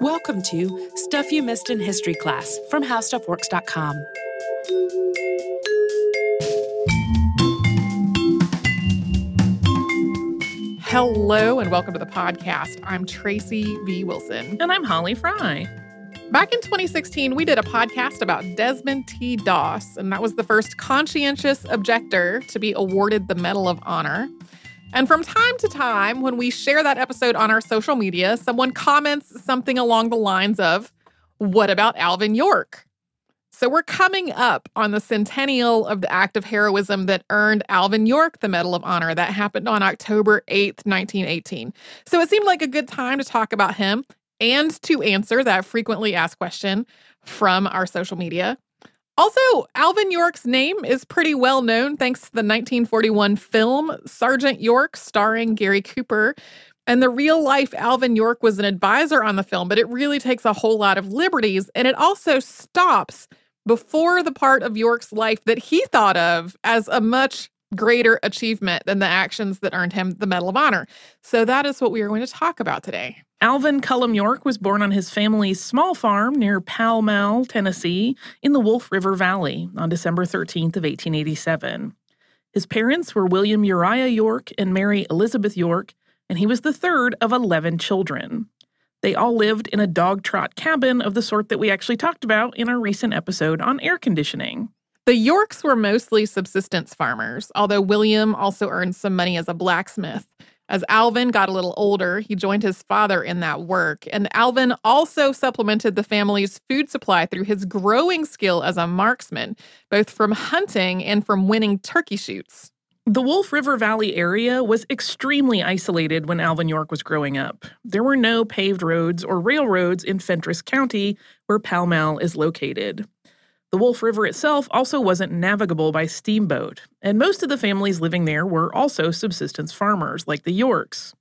Welcome to Stuff You Missed in History Class from HowStuffWorks.com. Hello and welcome to the podcast. I'm Tracy V. Wilson. And I'm Holly Fry. Back in 2016, we did a podcast about Desmond T. Doss, and that was the first conscientious objector to be awarded the Medal of Honor. And from time to time, when we share that episode on our social media, someone comments something along the lines of, What about Alvin York? So we're coming up on the centennial of the act of heroism that earned Alvin York the Medal of Honor. That happened on October 8th, 1918. So it seemed like a good time to talk about him and to answer that frequently asked question from our social media. Also, Alvin York's name is pretty well known thanks to the 1941 film Sergeant York, starring Gary Cooper. And the real life Alvin York was an advisor on the film, but it really takes a whole lot of liberties. And it also stops before the part of York's life that he thought of as a much greater achievement than the actions that earned him the Medal of Honor. So that is what we are going to talk about today. Alvin Cullum York was born on his family's small farm near Pall Mall, Tennessee, in the Wolf River Valley on December 13th of 1887. His parents were William Uriah York and Mary Elizabeth York, and he was the third of 11 children. They all lived in a dog trot cabin of the sort that we actually talked about in our recent episode on air conditioning. The Yorks were mostly subsistence farmers, although William also earned some money as a blacksmith. As Alvin got a little older, he joined his father in that work, and Alvin also supplemented the family's food supply through his growing skill as a marksman, both from hunting and from winning turkey shoots. The Wolf River Valley area was extremely isolated when Alvin York was growing up. There were no paved roads or railroads in Fentress County, where Pall Mall is located. The Wolf River itself also wasn't navigable by steamboat, and most of the families living there were also subsistence farmers, like the Yorks.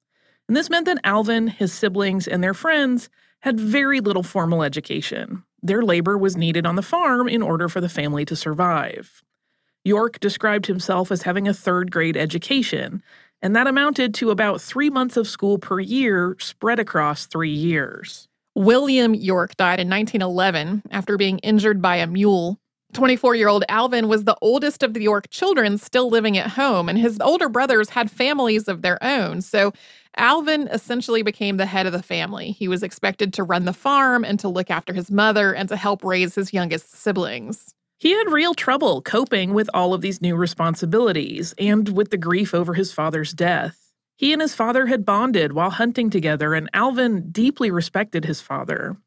And this meant that Alvin, his siblings, and their friends had very little formal education. Their labor was needed on the farm in order for the family to survive. York described himself as having a third grade education, and that amounted to about three months of school per year spread across three years. William York died in 1911 after being injured by a mule. 24 year old Alvin was the oldest of the York children still living at home, and his older brothers had families of their own. So Alvin essentially became the head of the family. He was expected to run the farm and to look after his mother and to help raise his youngest siblings. He had real trouble coping with all of these new responsibilities and with the grief over his father's death. He and his father had bonded while hunting together, and Alvin deeply respected his father.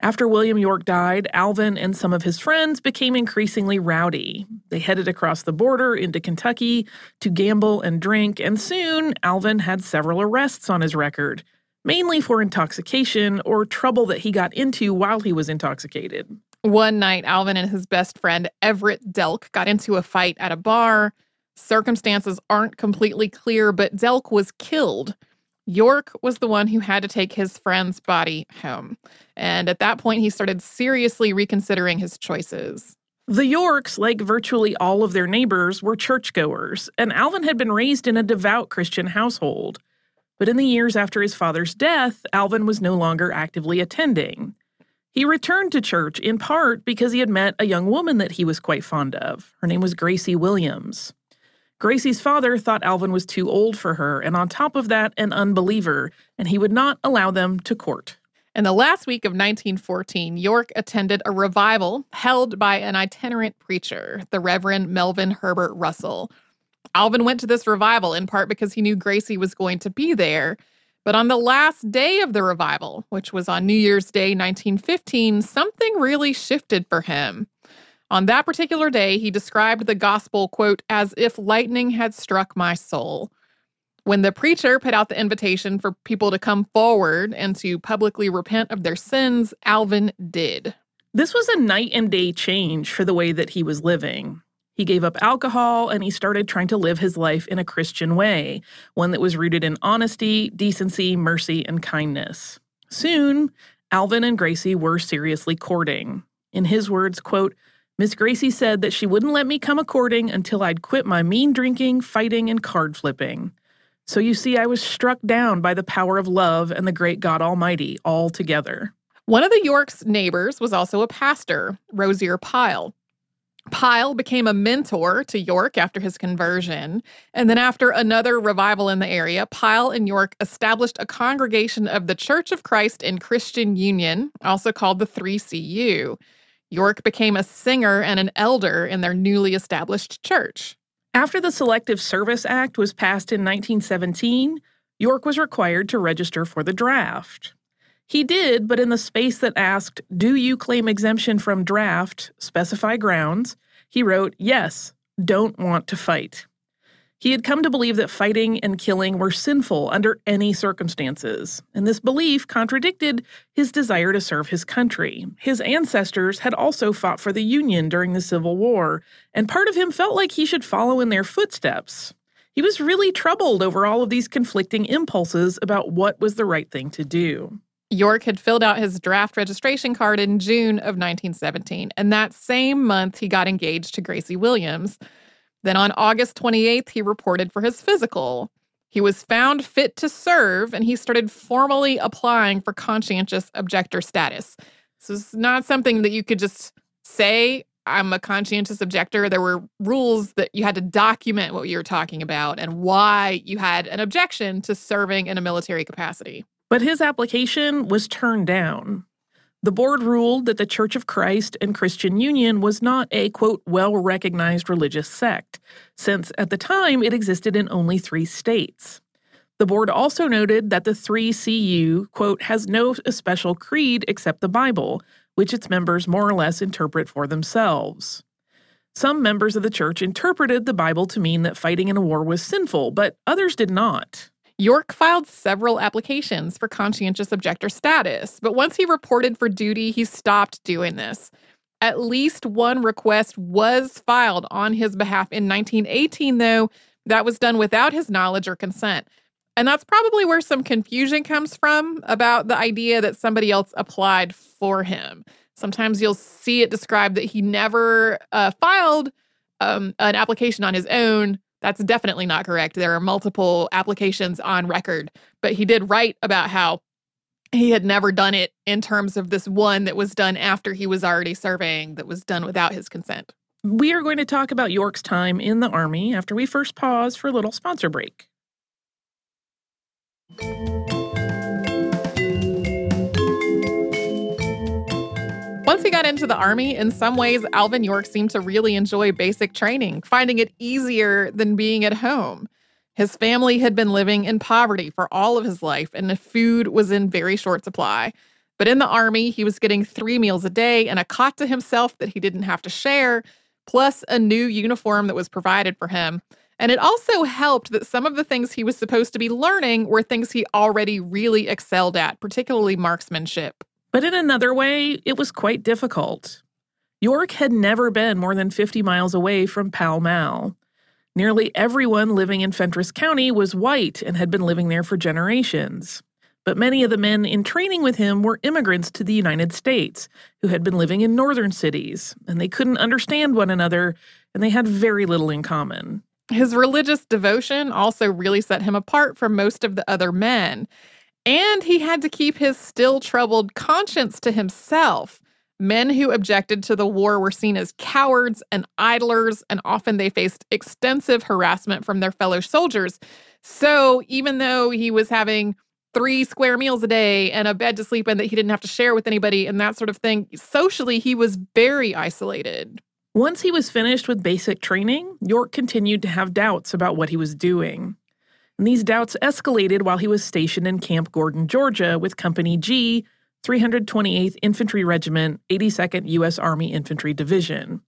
After William York died, Alvin and some of his friends became increasingly rowdy. They headed across the border into Kentucky to gamble and drink, and soon Alvin had several arrests on his record, mainly for intoxication or trouble that he got into while he was intoxicated. One night, Alvin and his best friend Everett Delk got into a fight at a bar. Circumstances aren't completely clear, but Delk was killed. York was the one who had to take his friend's body home. And at that point, he started seriously reconsidering his choices. The Yorks, like virtually all of their neighbors, were churchgoers, and Alvin had been raised in a devout Christian household. But in the years after his father's death, Alvin was no longer actively attending. He returned to church in part because he had met a young woman that he was quite fond of. Her name was Gracie Williams. Gracie's father thought Alvin was too old for her, and on top of that, an unbeliever, and he would not allow them to court. In the last week of 1914, York attended a revival held by an itinerant preacher, the Reverend Melvin Herbert Russell. Alvin went to this revival in part because he knew Gracie was going to be there. But on the last day of the revival, which was on New Year's Day 1915, something really shifted for him. On that particular day, he described the gospel, quote, as if lightning had struck my soul. When the preacher put out the invitation for people to come forward and to publicly repent of their sins, Alvin did. This was a night and day change for the way that he was living. He gave up alcohol and he started trying to live his life in a Christian way, one that was rooted in honesty, decency, mercy, and kindness. Soon, Alvin and Gracie were seriously courting. In his words, quote, Miss Gracie said that she wouldn't let me come a courting until I'd quit my mean drinking, fighting, and card flipping. So you see, I was struck down by the power of love and the great God Almighty all together. One of the York's neighbors was also a pastor, Rosier Pile. Pile became a mentor to York after his conversion. And then, after another revival in the area, Pile and York established a congregation of the Church of Christ in Christian Union, also called the 3CU. York became a singer and an elder in their newly established church. After the Selective Service Act was passed in 1917, York was required to register for the draft. He did, but in the space that asked, Do you claim exemption from draft? Specify grounds, he wrote, Yes, don't want to fight. He had come to believe that fighting and killing were sinful under any circumstances, and this belief contradicted his desire to serve his country. His ancestors had also fought for the Union during the Civil War, and part of him felt like he should follow in their footsteps. He was really troubled over all of these conflicting impulses about what was the right thing to do. York had filled out his draft registration card in June of 1917, and that same month he got engaged to Gracie Williams. Then on August 28th, he reported for his physical. He was found fit to serve, and he started formally applying for conscientious objector status. This is not something that you could just say, I'm a conscientious objector. There were rules that you had to document what you were talking about and why you had an objection to serving in a military capacity. But his application was turned down. The board ruled that the Church of Christ and Christian Union was not a, quote, well recognized religious sect, since at the time it existed in only three states. The board also noted that the 3CU, quote, has no special creed except the Bible, which its members more or less interpret for themselves. Some members of the church interpreted the Bible to mean that fighting in a war was sinful, but others did not. York filed several applications for conscientious objector status, but once he reported for duty, he stopped doing this. At least one request was filed on his behalf in 1918, though, that was done without his knowledge or consent. And that's probably where some confusion comes from about the idea that somebody else applied for him. Sometimes you'll see it described that he never uh, filed um, an application on his own, that's definitely not correct. There are multiple applications on record, but he did write about how he had never done it in terms of this one that was done after he was already serving, that was done without his consent. We are going to talk about York's time in the Army after we first pause for a little sponsor break. Once he got into the Army, in some ways, Alvin York seemed to really enjoy basic training, finding it easier than being at home. His family had been living in poverty for all of his life, and the food was in very short supply. But in the Army, he was getting three meals a day and a cot to himself that he didn't have to share, plus a new uniform that was provided for him. And it also helped that some of the things he was supposed to be learning were things he already really excelled at, particularly marksmanship. But in another way, it was quite difficult. York had never been more than 50 miles away from Pall Mall. Nearly everyone living in Fentress County was white and had been living there for generations. But many of the men in training with him were immigrants to the United States who had been living in northern cities, and they couldn't understand one another, and they had very little in common. His religious devotion also really set him apart from most of the other men. And he had to keep his still troubled conscience to himself. Men who objected to the war were seen as cowards and idlers, and often they faced extensive harassment from their fellow soldiers. So, even though he was having three square meals a day and a bed to sleep in that he didn't have to share with anybody and that sort of thing, socially, he was very isolated. Once he was finished with basic training, York continued to have doubts about what he was doing and these doubts escalated while he was stationed in Camp Gordon, Georgia, with Company G, 328th Infantry Regiment, 82nd U.S. Army Infantry Division.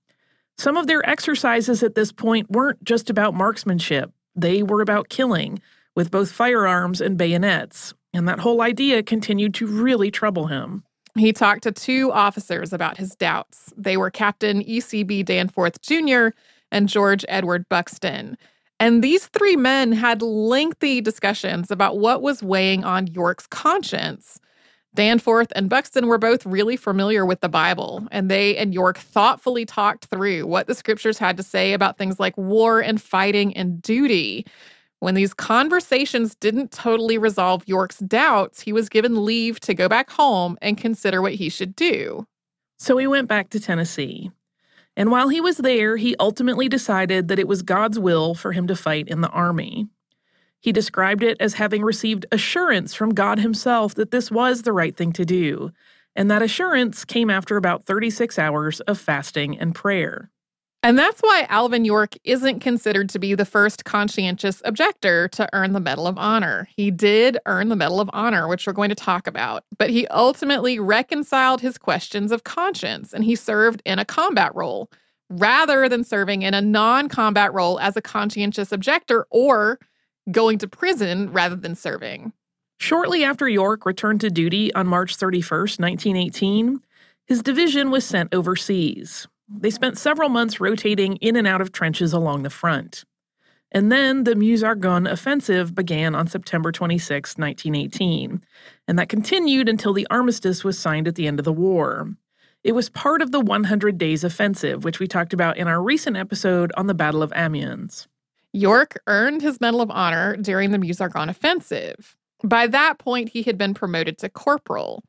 Some of their exercises at this point weren't just about marksmanship, they were about killing, with both firearms and bayonets, and that whole idea continued to really trouble him. He talked to two officers about his doubts. They were Captain E.C.B. Danforth Jr. and George Edward Buxton. And these three men had lengthy discussions about what was weighing on York's conscience. Danforth and Buxton were both really familiar with the Bible, and they and York thoughtfully talked through what the scriptures had to say about things like war and fighting and duty. When these conversations didn't totally resolve York's doubts, he was given leave to go back home and consider what he should do. So he went back to Tennessee. And while he was there, he ultimately decided that it was God's will for him to fight in the army. He described it as having received assurance from God Himself that this was the right thing to do, and that assurance came after about 36 hours of fasting and prayer. And that's why Alvin York isn't considered to be the first conscientious objector to earn the Medal of Honor. He did earn the Medal of Honor, which we're going to talk about, but he ultimately reconciled his questions of conscience and he served in a combat role rather than serving in a non combat role as a conscientious objector or going to prison rather than serving. Shortly after York returned to duty on March 31st, 1918, his division was sent overseas. They spent several months rotating in and out of trenches along the front. And then the Meuse-Argonne offensive began on September 26, 1918, and that continued until the armistice was signed at the end of the war. It was part of the 100 Days Offensive, which we talked about in our recent episode on the Battle of Amiens. York earned his Medal of Honor during the Meuse-Argonne offensive. By that point, he had been promoted to corporal.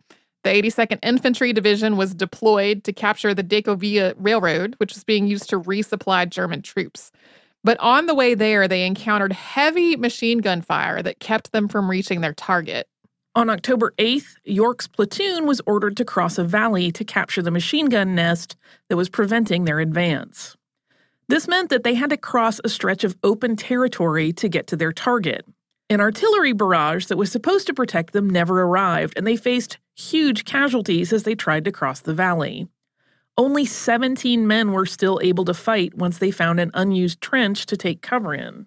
The 82nd Infantry Division was deployed to capture the Decauville Railroad, which was being used to resupply German troops. But on the way there, they encountered heavy machine gun fire that kept them from reaching their target. On October 8th, York's platoon was ordered to cross a valley to capture the machine gun nest that was preventing their advance. This meant that they had to cross a stretch of open territory to get to their target. An artillery barrage that was supposed to protect them never arrived, and they faced huge casualties as they tried to cross the valley. Only 17 men were still able to fight once they found an unused trench to take cover in.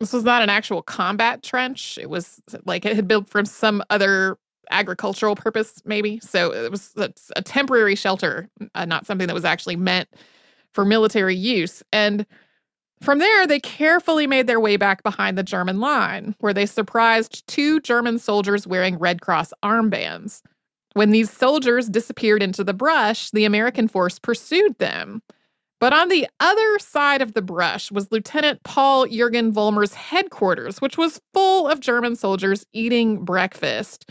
This was not an actual combat trench. It was like it had built from some other agricultural purpose, maybe. So it was a temporary shelter, uh, not something that was actually meant for military use. And from there, they carefully made their way back behind the German line, where they surprised two German soldiers wearing Red Cross armbands. When these soldiers disappeared into the brush, the American force pursued them. But on the other side of the brush was Lieutenant Paul Jurgen Vollmer's headquarters, which was full of German soldiers eating breakfast.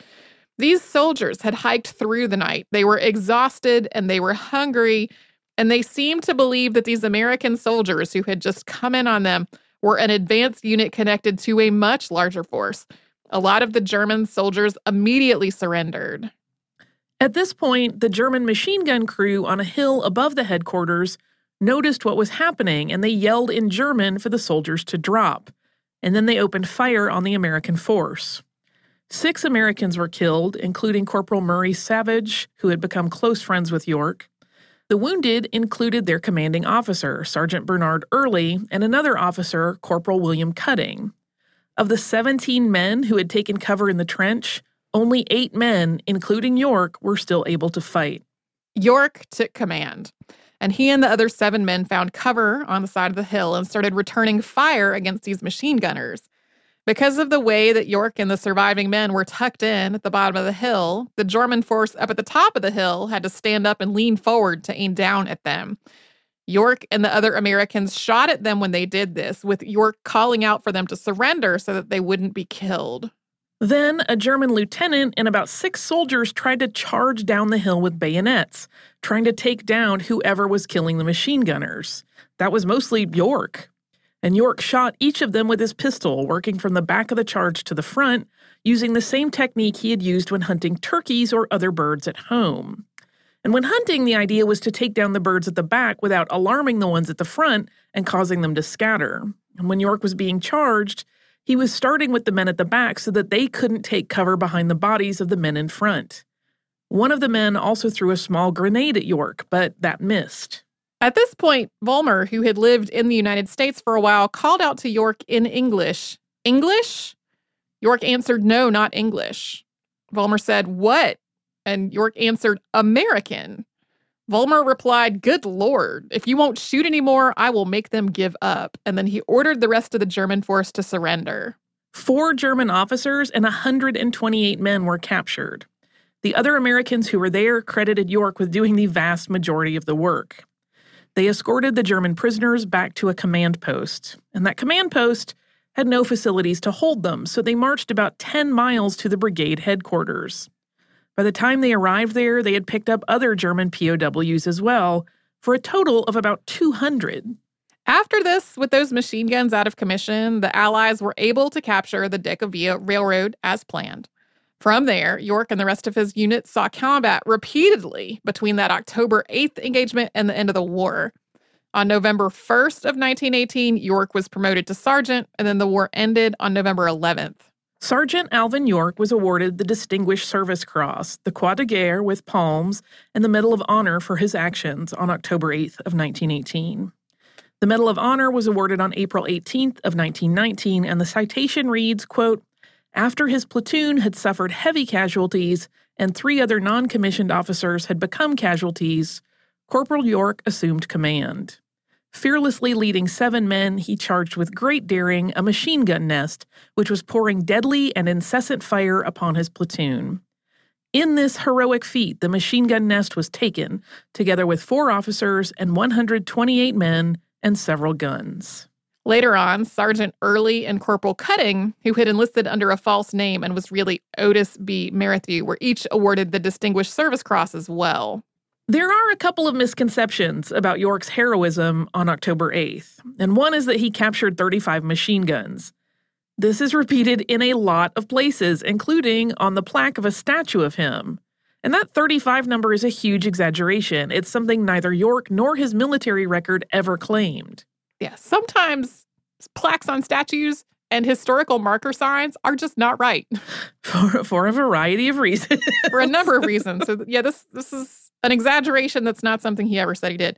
These soldiers had hiked through the night. They were exhausted and they were hungry, and they seemed to believe that these American soldiers who had just come in on them were an advanced unit connected to a much larger force. A lot of the German soldiers immediately surrendered. At this point, the German machine gun crew on a hill above the headquarters noticed what was happening and they yelled in German for the soldiers to drop. And then they opened fire on the American force. Six Americans were killed, including Corporal Murray Savage, who had become close friends with York. The wounded included their commanding officer, Sergeant Bernard Early, and another officer, Corporal William Cutting. Of the 17 men who had taken cover in the trench, only eight men, including York, were still able to fight. York took command, and he and the other seven men found cover on the side of the hill and started returning fire against these machine gunners. Because of the way that York and the surviving men were tucked in at the bottom of the hill, the German force up at the top of the hill had to stand up and lean forward to aim down at them. York and the other Americans shot at them when they did this, with York calling out for them to surrender so that they wouldn't be killed. Then a German lieutenant and about six soldiers tried to charge down the hill with bayonets, trying to take down whoever was killing the machine gunners. That was mostly York and York shot each of them with his pistol, working from the back of the charge to the front, using the same technique he had used when hunting turkeys or other birds at home. And when hunting, the idea was to take down the birds at the back without alarming the ones at the front and causing them to scatter. And when York was being charged, he was starting with the men at the back so that they couldn't take cover behind the bodies of the men in front. One of the men also threw a small grenade at York, but that missed. At this point, Vollmer, who had lived in the United States for a while, called out to York in English. English? York answered, No, not English. Vollmer said, What? And York answered, American. Vollmer replied, Good Lord, if you won't shoot anymore, I will make them give up. And then he ordered the rest of the German force to surrender. Four German officers and 128 men were captured. The other Americans who were there credited York with doing the vast majority of the work. They escorted the German prisoners back to a command post, and that command post had no facilities to hold them, so they marched about 10 miles to the brigade headquarters. By the time they arrived there, they had picked up other German POWs as well, for a total of about 200. After this, with those machine guns out of commission, the Allies were able to capture the Decauville Railroad as planned. From there, York and the rest of his unit saw combat repeatedly between that October 8th engagement and the end of the war. On November 1st of 1918, York was promoted to sergeant, and then the war ended on November 11th. Sergeant Alvin York was awarded the Distinguished Service Cross, the Croix de Guerre with palms, and the Medal of Honor for his actions on October 8th of 1918. The Medal of Honor was awarded on April 18th of 1919, and the citation reads, quote, after his platoon had suffered heavy casualties and three other non commissioned officers had become casualties, Corporal York assumed command. Fearlessly leading seven men, he charged with great daring a machine gun nest, which was pouring deadly and incessant fire upon his platoon. In this heroic feat, the machine gun nest was taken, together with four officers and 128 men and several guns. Later on, Sergeant Early and Corporal Cutting, who had enlisted under a false name and was really Otis B. Merrithew, were each awarded the Distinguished Service Cross as well. There are a couple of misconceptions about York's heroism on October 8th, and one is that he captured 35 machine guns. This is repeated in a lot of places, including on the plaque of a statue of him. And that 35 number is a huge exaggeration. It's something neither York nor his military record ever claimed. Yeah, sometimes plaques on statues and historical marker signs are just not right for for a variety of reasons. for a number of reasons. So yeah, this this is an exaggeration that's not something he ever said he did.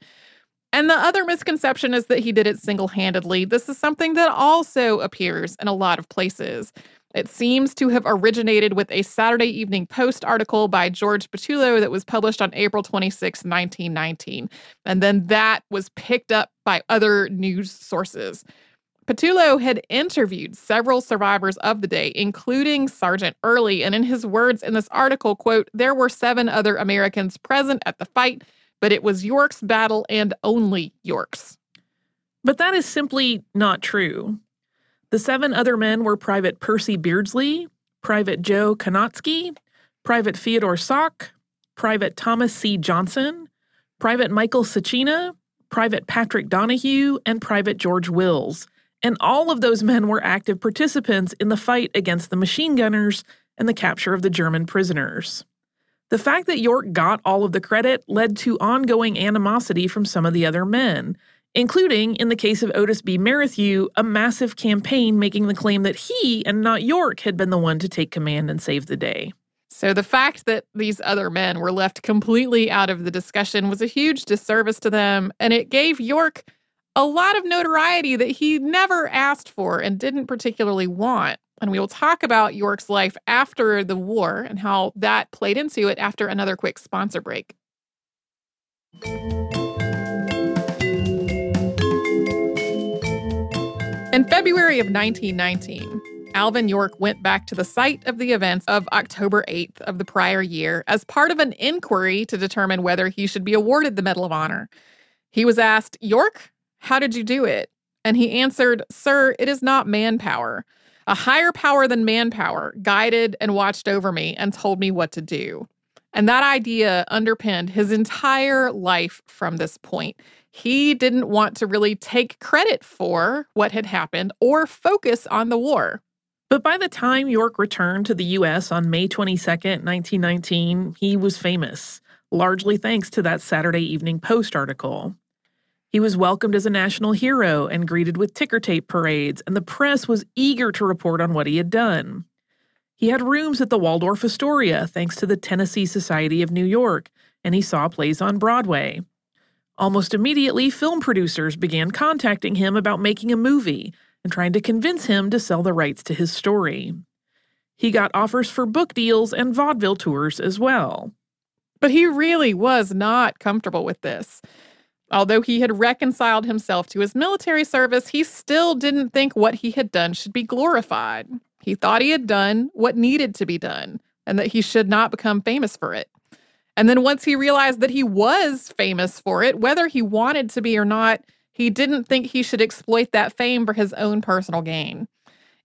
And the other misconception is that he did it single-handedly. This is something that also appears in a lot of places. It seems to have originated with a Saturday Evening Post article by George Pattullo that was published on April 26, 1919. And then that was picked up by other news sources. Pattullo had interviewed several survivors of the day, including Sergeant Early, and in his words in this article, quote, there were seven other Americans present at the fight, but it was York's battle and only York's. But that is simply not true. The seven other men were Private Percy Beardsley, Private Joe Konotski, Private Theodore Sok, Private Thomas C. Johnson, Private Michael Saccina, Private Patrick Donohue, and Private George Wills. And all of those men were active participants in the fight against the machine gunners and the capture of the German prisoners. The fact that York got all of the credit led to ongoing animosity from some of the other men, including, in the case of Otis B. Merrithew, a massive campaign making the claim that he and not York had been the one to take command and save the day. So the fact that these other men were left completely out of the discussion was a huge disservice to them, and it gave York a lot of notoriety that he never asked for and didn't particularly want. And we will talk about York's life after the war and how that played into it after another quick sponsor break. In February of 1919, Alvin York went back to the site of the events of October 8th of the prior year as part of an inquiry to determine whether he should be awarded the Medal of Honor. He was asked, York, how did you do it? And he answered, Sir, it is not manpower. A higher power than manpower guided and watched over me and told me what to do. And that idea underpinned his entire life from this point he didn't want to really take credit for what had happened or focus on the war. But by the time York returned to the U.S. on May 22, 1919, he was famous, largely thanks to that Saturday Evening Post article. He was welcomed as a national hero and greeted with ticker tape parades, and the press was eager to report on what he had done. He had rooms at the Waldorf Astoria thanks to the Tennessee Society of New York, and he saw plays on Broadway. Almost immediately, film producers began contacting him about making a movie and trying to convince him to sell the rights to his story. He got offers for book deals and vaudeville tours as well. But he really was not comfortable with this. Although he had reconciled himself to his military service, he still didn't think what he had done should be glorified. He thought he had done what needed to be done and that he should not become famous for it. And then once he realized that he was famous for it, whether he wanted to be or not, he didn't think he should exploit that fame for his own personal gain.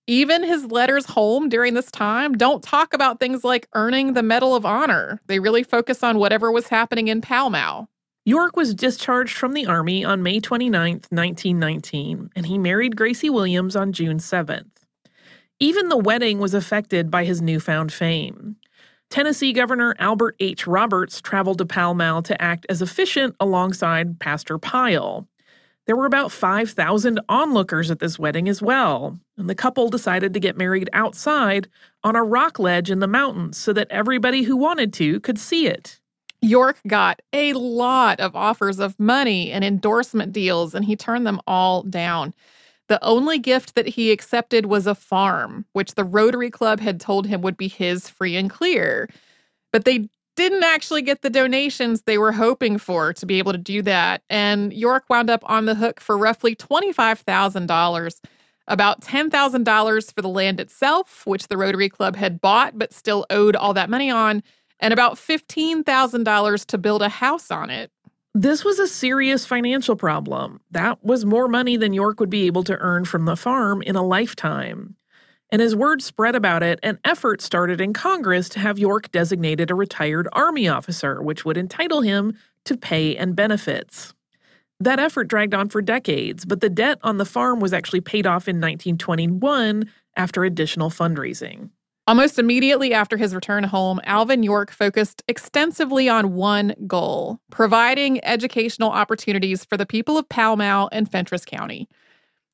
Even his letters home during this time don't talk about things like earning the Medal of Honor. They really focus on whatever was happening in Pall Mall. York was discharged from the Army on May 29, 1919, and he married Gracie Williams on June 7th. Even the wedding was affected by his newfound fame. Tennessee Governor Albert H. Roberts traveled to Pall Mall to act as officiant alongside Pastor Pile. There were about 5,000 onlookers at this wedding as well, and the couple decided to get married outside on a rock ledge in the mountains so that everybody who wanted to could see it. York got a lot of offers of money and endorsement deals, and he turned them all down. The only gift that he accepted was a farm, which the Rotary Club had told him would be his free and clear. But they didn't actually get the donations they were hoping for to be able to do that. And York wound up on the hook for roughly $25,000, about $10,000 for the land itself, which the Rotary Club had bought but still owed all that money on, and about $15,000 to build a house on it. This was a serious financial problem. That was more money than York would be able to earn from the farm in a lifetime. And as word spread about it, an effort started in Congress to have York designated a retired Army officer, which would entitle him to pay and benefits. That effort dragged on for decades, but the debt on the farm was actually paid off in 1921 after additional fundraising. Almost immediately after his return home, Alvin York focused extensively on one goal providing educational opportunities for the people of Pall Mall and Fentress County.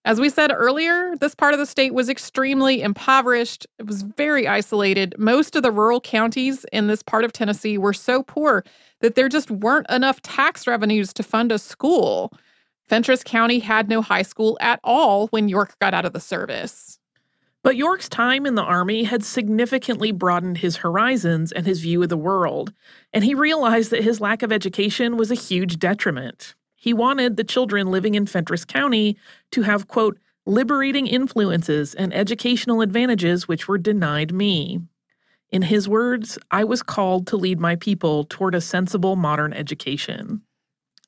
As we said earlier, this part of the state was extremely impoverished. It was very isolated. Most of the rural counties in this part of Tennessee were so poor that there just weren't enough tax revenues to fund a school. Fentress County had no high school at all when York got out of the service. But York's time in the Army had significantly broadened his horizons and his view of the world, and he realized that his lack of education was a huge detriment. He wanted the children living in Fentress County to have, quote, liberating influences and educational advantages which were denied me. In his words, I was called to lead my people toward a sensible modern education.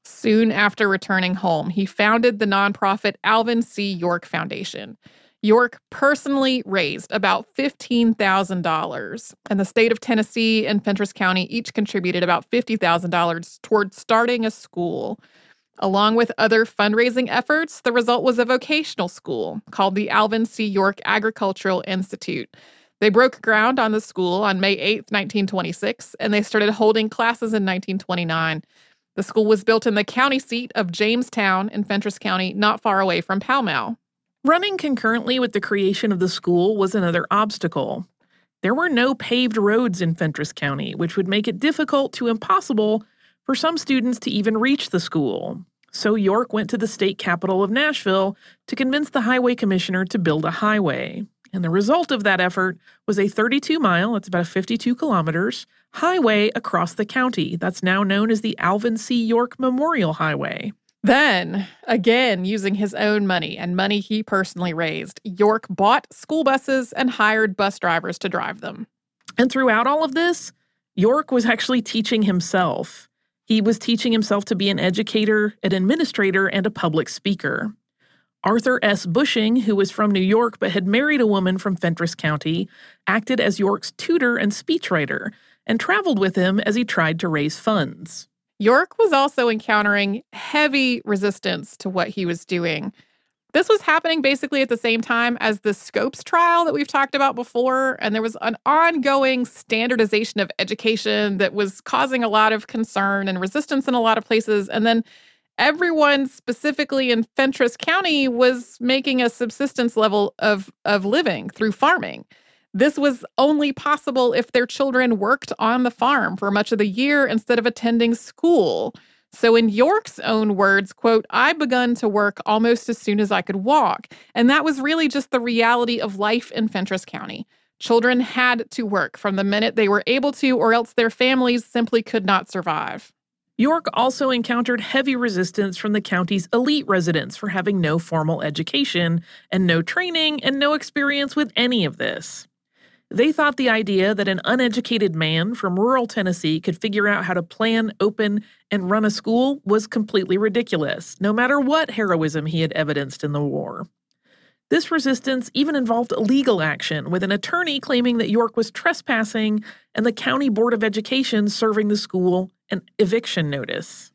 Soon after returning home, he founded the nonprofit Alvin C. York Foundation. York personally raised about $15,000, and the state of Tennessee and Fentress County each contributed about $50,000 toward starting a school. Along with other fundraising efforts, the result was a vocational school called the Alvin C. York Agricultural Institute. They broke ground on the school on May 8, 1926, and they started holding classes in 1929. The school was built in the county seat of Jamestown in Fentress County, not far away from Pall Mall. Running concurrently with the creation of the school was another obstacle. There were no paved roads in Fentress County, which would make it difficult to impossible for some students to even reach the school. So York went to the state capital of Nashville to convince the highway commissioner to build a highway. And the result of that effort was a 32 mile, that's about 52 kilometers, highway across the county that's now known as the Alvin C. York Memorial Highway. Then, again, using his own money and money he personally raised, York bought school buses and hired bus drivers to drive them. And throughout all of this, York was actually teaching himself. He was teaching himself to be an educator, an administrator, and a public speaker. Arthur S. Bushing, who was from New York but had married a woman from Fentress County, acted as York's tutor and speechwriter and traveled with him as he tried to raise funds. York was also encountering heavy resistance to what he was doing. This was happening basically at the same time as the Scopes trial that we've talked about before. And there was an ongoing standardization of education that was causing a lot of concern and resistance in a lot of places. And then everyone, specifically in Fentress County, was making a subsistence level of, of living through farming. This was only possible if their children worked on the farm for much of the year instead of attending school. So, in York's own words, quote, I begun to work almost as soon as I could walk. And that was really just the reality of life in Fentress County. Children had to work from the minute they were able to, or else their families simply could not survive. York also encountered heavy resistance from the county's elite residents for having no formal education and no training and no experience with any of this. They thought the idea that an uneducated man from rural Tennessee could figure out how to plan, open, and run a school was completely ridiculous, no matter what heroism he had evidenced in the war. This resistance even involved legal action, with an attorney claiming that York was trespassing and the County Board of Education serving the school an eviction notice.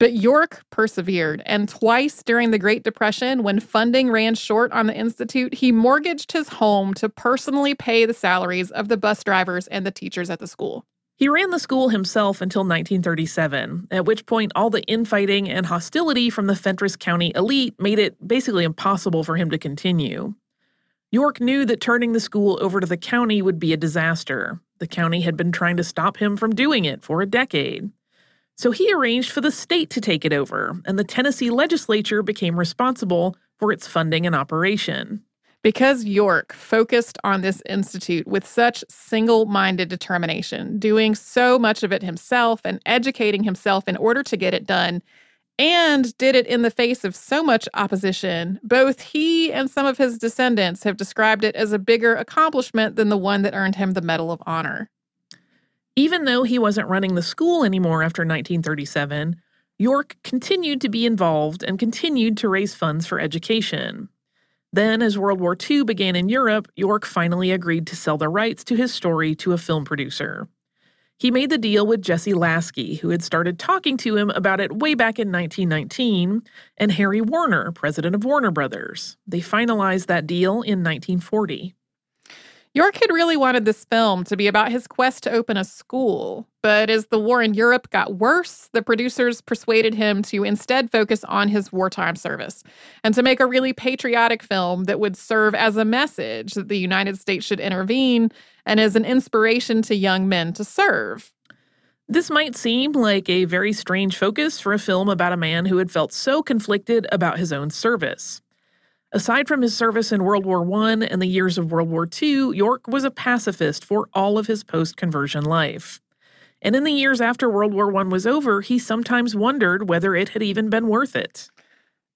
But York persevered, and twice during the Great Depression, when funding ran short on the Institute, he mortgaged his home to personally pay the salaries of the bus drivers and the teachers at the school. He ran the school himself until 1937, at which point all the infighting and hostility from the Fentress County elite made it basically impossible for him to continue. York knew that turning the school over to the county would be a disaster. The county had been trying to stop him from doing it for a decade. So he arranged for the state to take it over, and the Tennessee legislature became responsible for its funding and operation. Because York focused on this institute with such single minded determination, doing so much of it himself and educating himself in order to get it done, and did it in the face of so much opposition, both he and some of his descendants have described it as a bigger accomplishment than the one that earned him the Medal of Honor. Even though he wasn't running the school anymore after 1937, York continued to be involved and continued to raise funds for education. Then, as World War II began in Europe, York finally agreed to sell the rights to his story to a film producer. He made the deal with Jesse Lasky, who had started talking to him about it way back in 1919, and Harry Warner, president of Warner Brothers. They finalized that deal in 1940. York had really wanted this film to be about his quest to open a school, but as the war in Europe got worse, the producers persuaded him to instead focus on his wartime service and to make a really patriotic film that would serve as a message that the United States should intervene and as an inspiration to young men to serve. This might seem like a very strange focus for a film about a man who had felt so conflicted about his own service. Aside from his service in World War I and the years of World War II, York was a pacifist for all of his post conversion life. And in the years after World War I was over, he sometimes wondered whether it had even been worth it.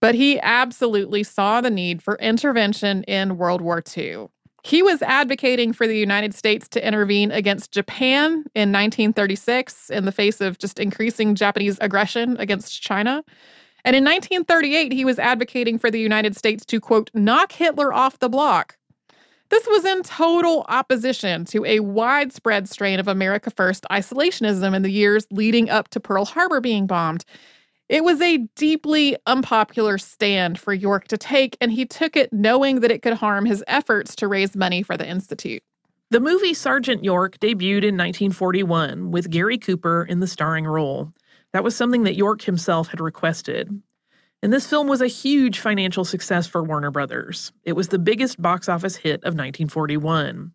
But he absolutely saw the need for intervention in World War II. He was advocating for the United States to intervene against Japan in 1936 in the face of just increasing Japanese aggression against China. And in 1938, he was advocating for the United States to, quote, knock Hitler off the block. This was in total opposition to a widespread strain of America First isolationism in the years leading up to Pearl Harbor being bombed. It was a deeply unpopular stand for York to take, and he took it knowing that it could harm his efforts to raise money for the Institute. The movie Sergeant York debuted in 1941 with Gary Cooper in the starring role. That was something that York himself had requested. And this film was a huge financial success for Warner Brothers. It was the biggest box office hit of 1941.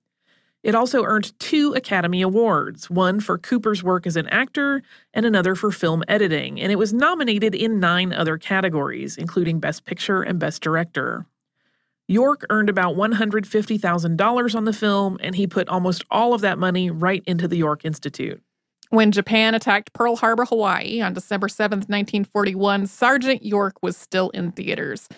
It also earned two Academy Awards, one for Cooper's work as an actor and another for film editing, and it was nominated in nine other categories, including Best Picture and Best Director. York earned about $150,000 on the film, and he put almost all of that money right into the York Institute. When Japan attacked Pearl Harbor, Hawaii on December 7, 1941, Sergeant York was still in theaters.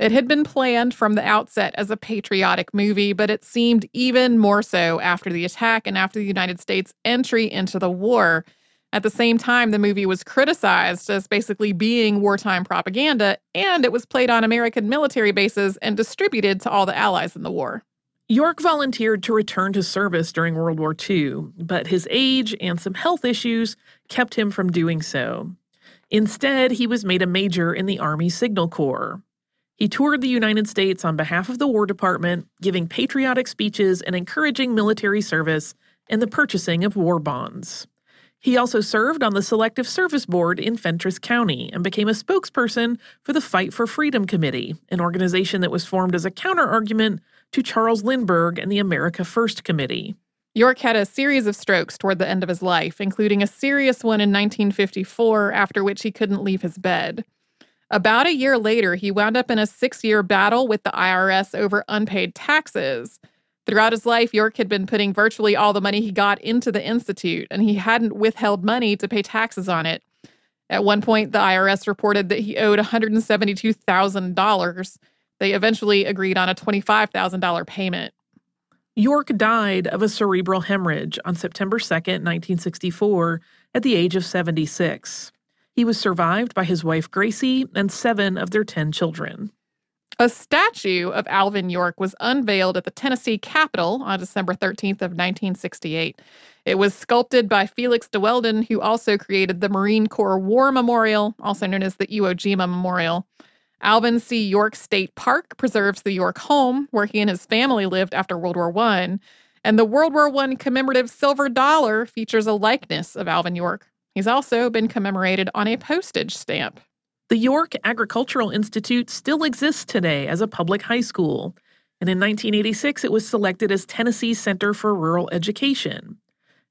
It had been planned from the outset as a patriotic movie, but it seemed even more so after the attack and after the United States' entry into the war. At the same time, the movie was criticized as basically being wartime propaganda, and it was played on American military bases and distributed to all the allies in the war. York volunteered to return to service during World War II, but his age and some health issues kept him from doing so. Instead, he was made a major in the Army Signal Corps. He toured the United States on behalf of the War Department, giving patriotic speeches and encouraging military service and the purchasing of war bonds. He also served on the Selective Service Board in Fentress County and became a spokesperson for the Fight for Freedom Committee, an organization that was formed as a counterargument to Charles Lindbergh and the America First Committee. York had a series of strokes toward the end of his life, including a serious one in 1954, after which he couldn't leave his bed. About a year later, he wound up in a six year battle with the IRS over unpaid taxes. Throughout his life, York had been putting virtually all the money he got into the Institute, and he hadn't withheld money to pay taxes on it. At one point, the IRS reported that he owed $172,000. They eventually agreed on a $25,000 payment. York died of a cerebral hemorrhage on September 2, 1964, at the age of 76. He was survived by his wife Gracie and seven of their 10 children. A statue of Alvin York was unveiled at the Tennessee Capitol on December 13th of 1968. It was sculpted by Felix de Weldon, who also created the Marine Corps War Memorial, also known as the Iwo Jima Memorial. Alvin C. York State Park preserves the York home where he and his family lived after World War I. And the World War I commemorative silver dollar features a likeness of Alvin York. He's also been commemorated on a postage stamp. The York Agricultural Institute still exists today as a public high school, and in 1986 it was selected as Tennessee's Center for Rural Education.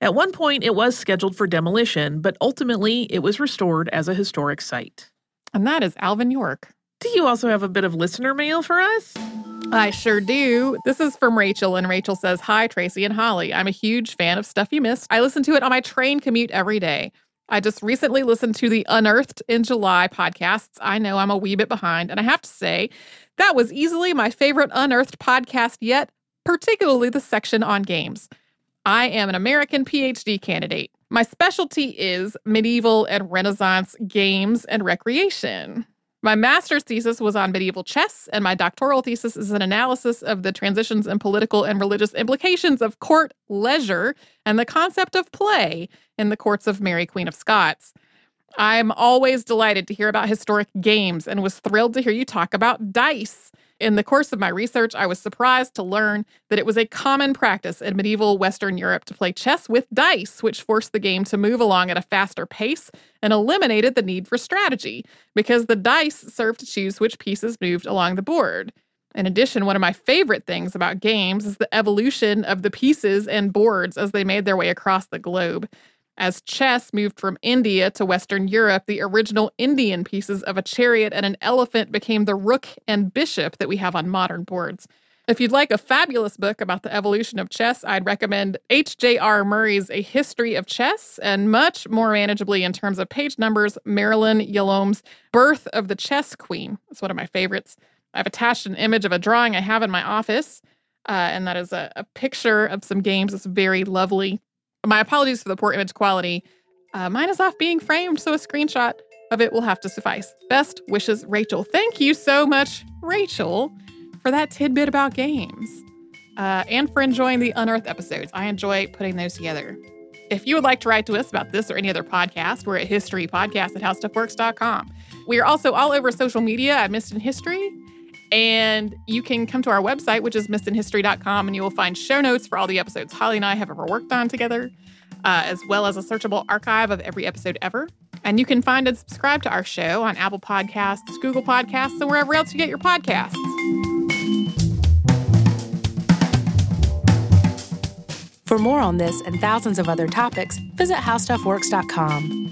At one point, it was scheduled for demolition, but ultimately it was restored as a historic site. And that is Alvin York. Do you also have a bit of listener mail for us? I sure do. This is from Rachel, and Rachel says, Hi, Tracy and Holly. I'm a huge fan of Stuff You Missed. I listen to it on my train commute every day. I just recently listened to the Unearthed in July podcasts. I know I'm a wee bit behind, and I have to say, that was easily my favorite Unearthed podcast yet, particularly the section on games. I am an American PhD candidate. My specialty is medieval and Renaissance games and recreation. My master's thesis was on medieval chess, and my doctoral thesis is an analysis of the transitions and political and religious implications of court leisure and the concept of play in the courts of Mary, Queen of Scots. I'm always delighted to hear about historic games and was thrilled to hear you talk about dice. In the course of my research, I was surprised to learn that it was a common practice in medieval Western Europe to play chess with dice, which forced the game to move along at a faster pace and eliminated the need for strategy, because the dice served to choose which pieces moved along the board. In addition, one of my favorite things about games is the evolution of the pieces and boards as they made their way across the globe. As chess moved from India to Western Europe, the original Indian pieces of a chariot and an elephant became the rook and bishop that we have on modern boards. If you'd like a fabulous book about the evolution of chess, I'd recommend H.J.R. Murray's A History of Chess, and much more manageably in terms of page numbers, Marilyn Yalom's Birth of the Chess Queen. It's one of my favorites. I've attached an image of a drawing I have in my office, uh, and that is a, a picture of some games. It's very lovely. My apologies for the poor image quality. Uh, mine is off being framed, so a screenshot of it will have to suffice. Best wishes, Rachel. Thank you so much, Rachel, for that tidbit about games uh, and for enjoying the Unearthed episodes. I enjoy putting those together. If you would like to write to us about this or any other podcast, we're at historypodcast at howstuffworks.com. We are also all over social media at Missed in History. And you can come to our website, which is missedinhistory.com, and you will find show notes for all the episodes Holly and I have ever worked on together, uh, as well as a searchable archive of every episode ever. And you can find and subscribe to our show on Apple Podcasts, Google Podcasts, and wherever else you get your podcasts. For more on this and thousands of other topics, visit howstuffworks.com.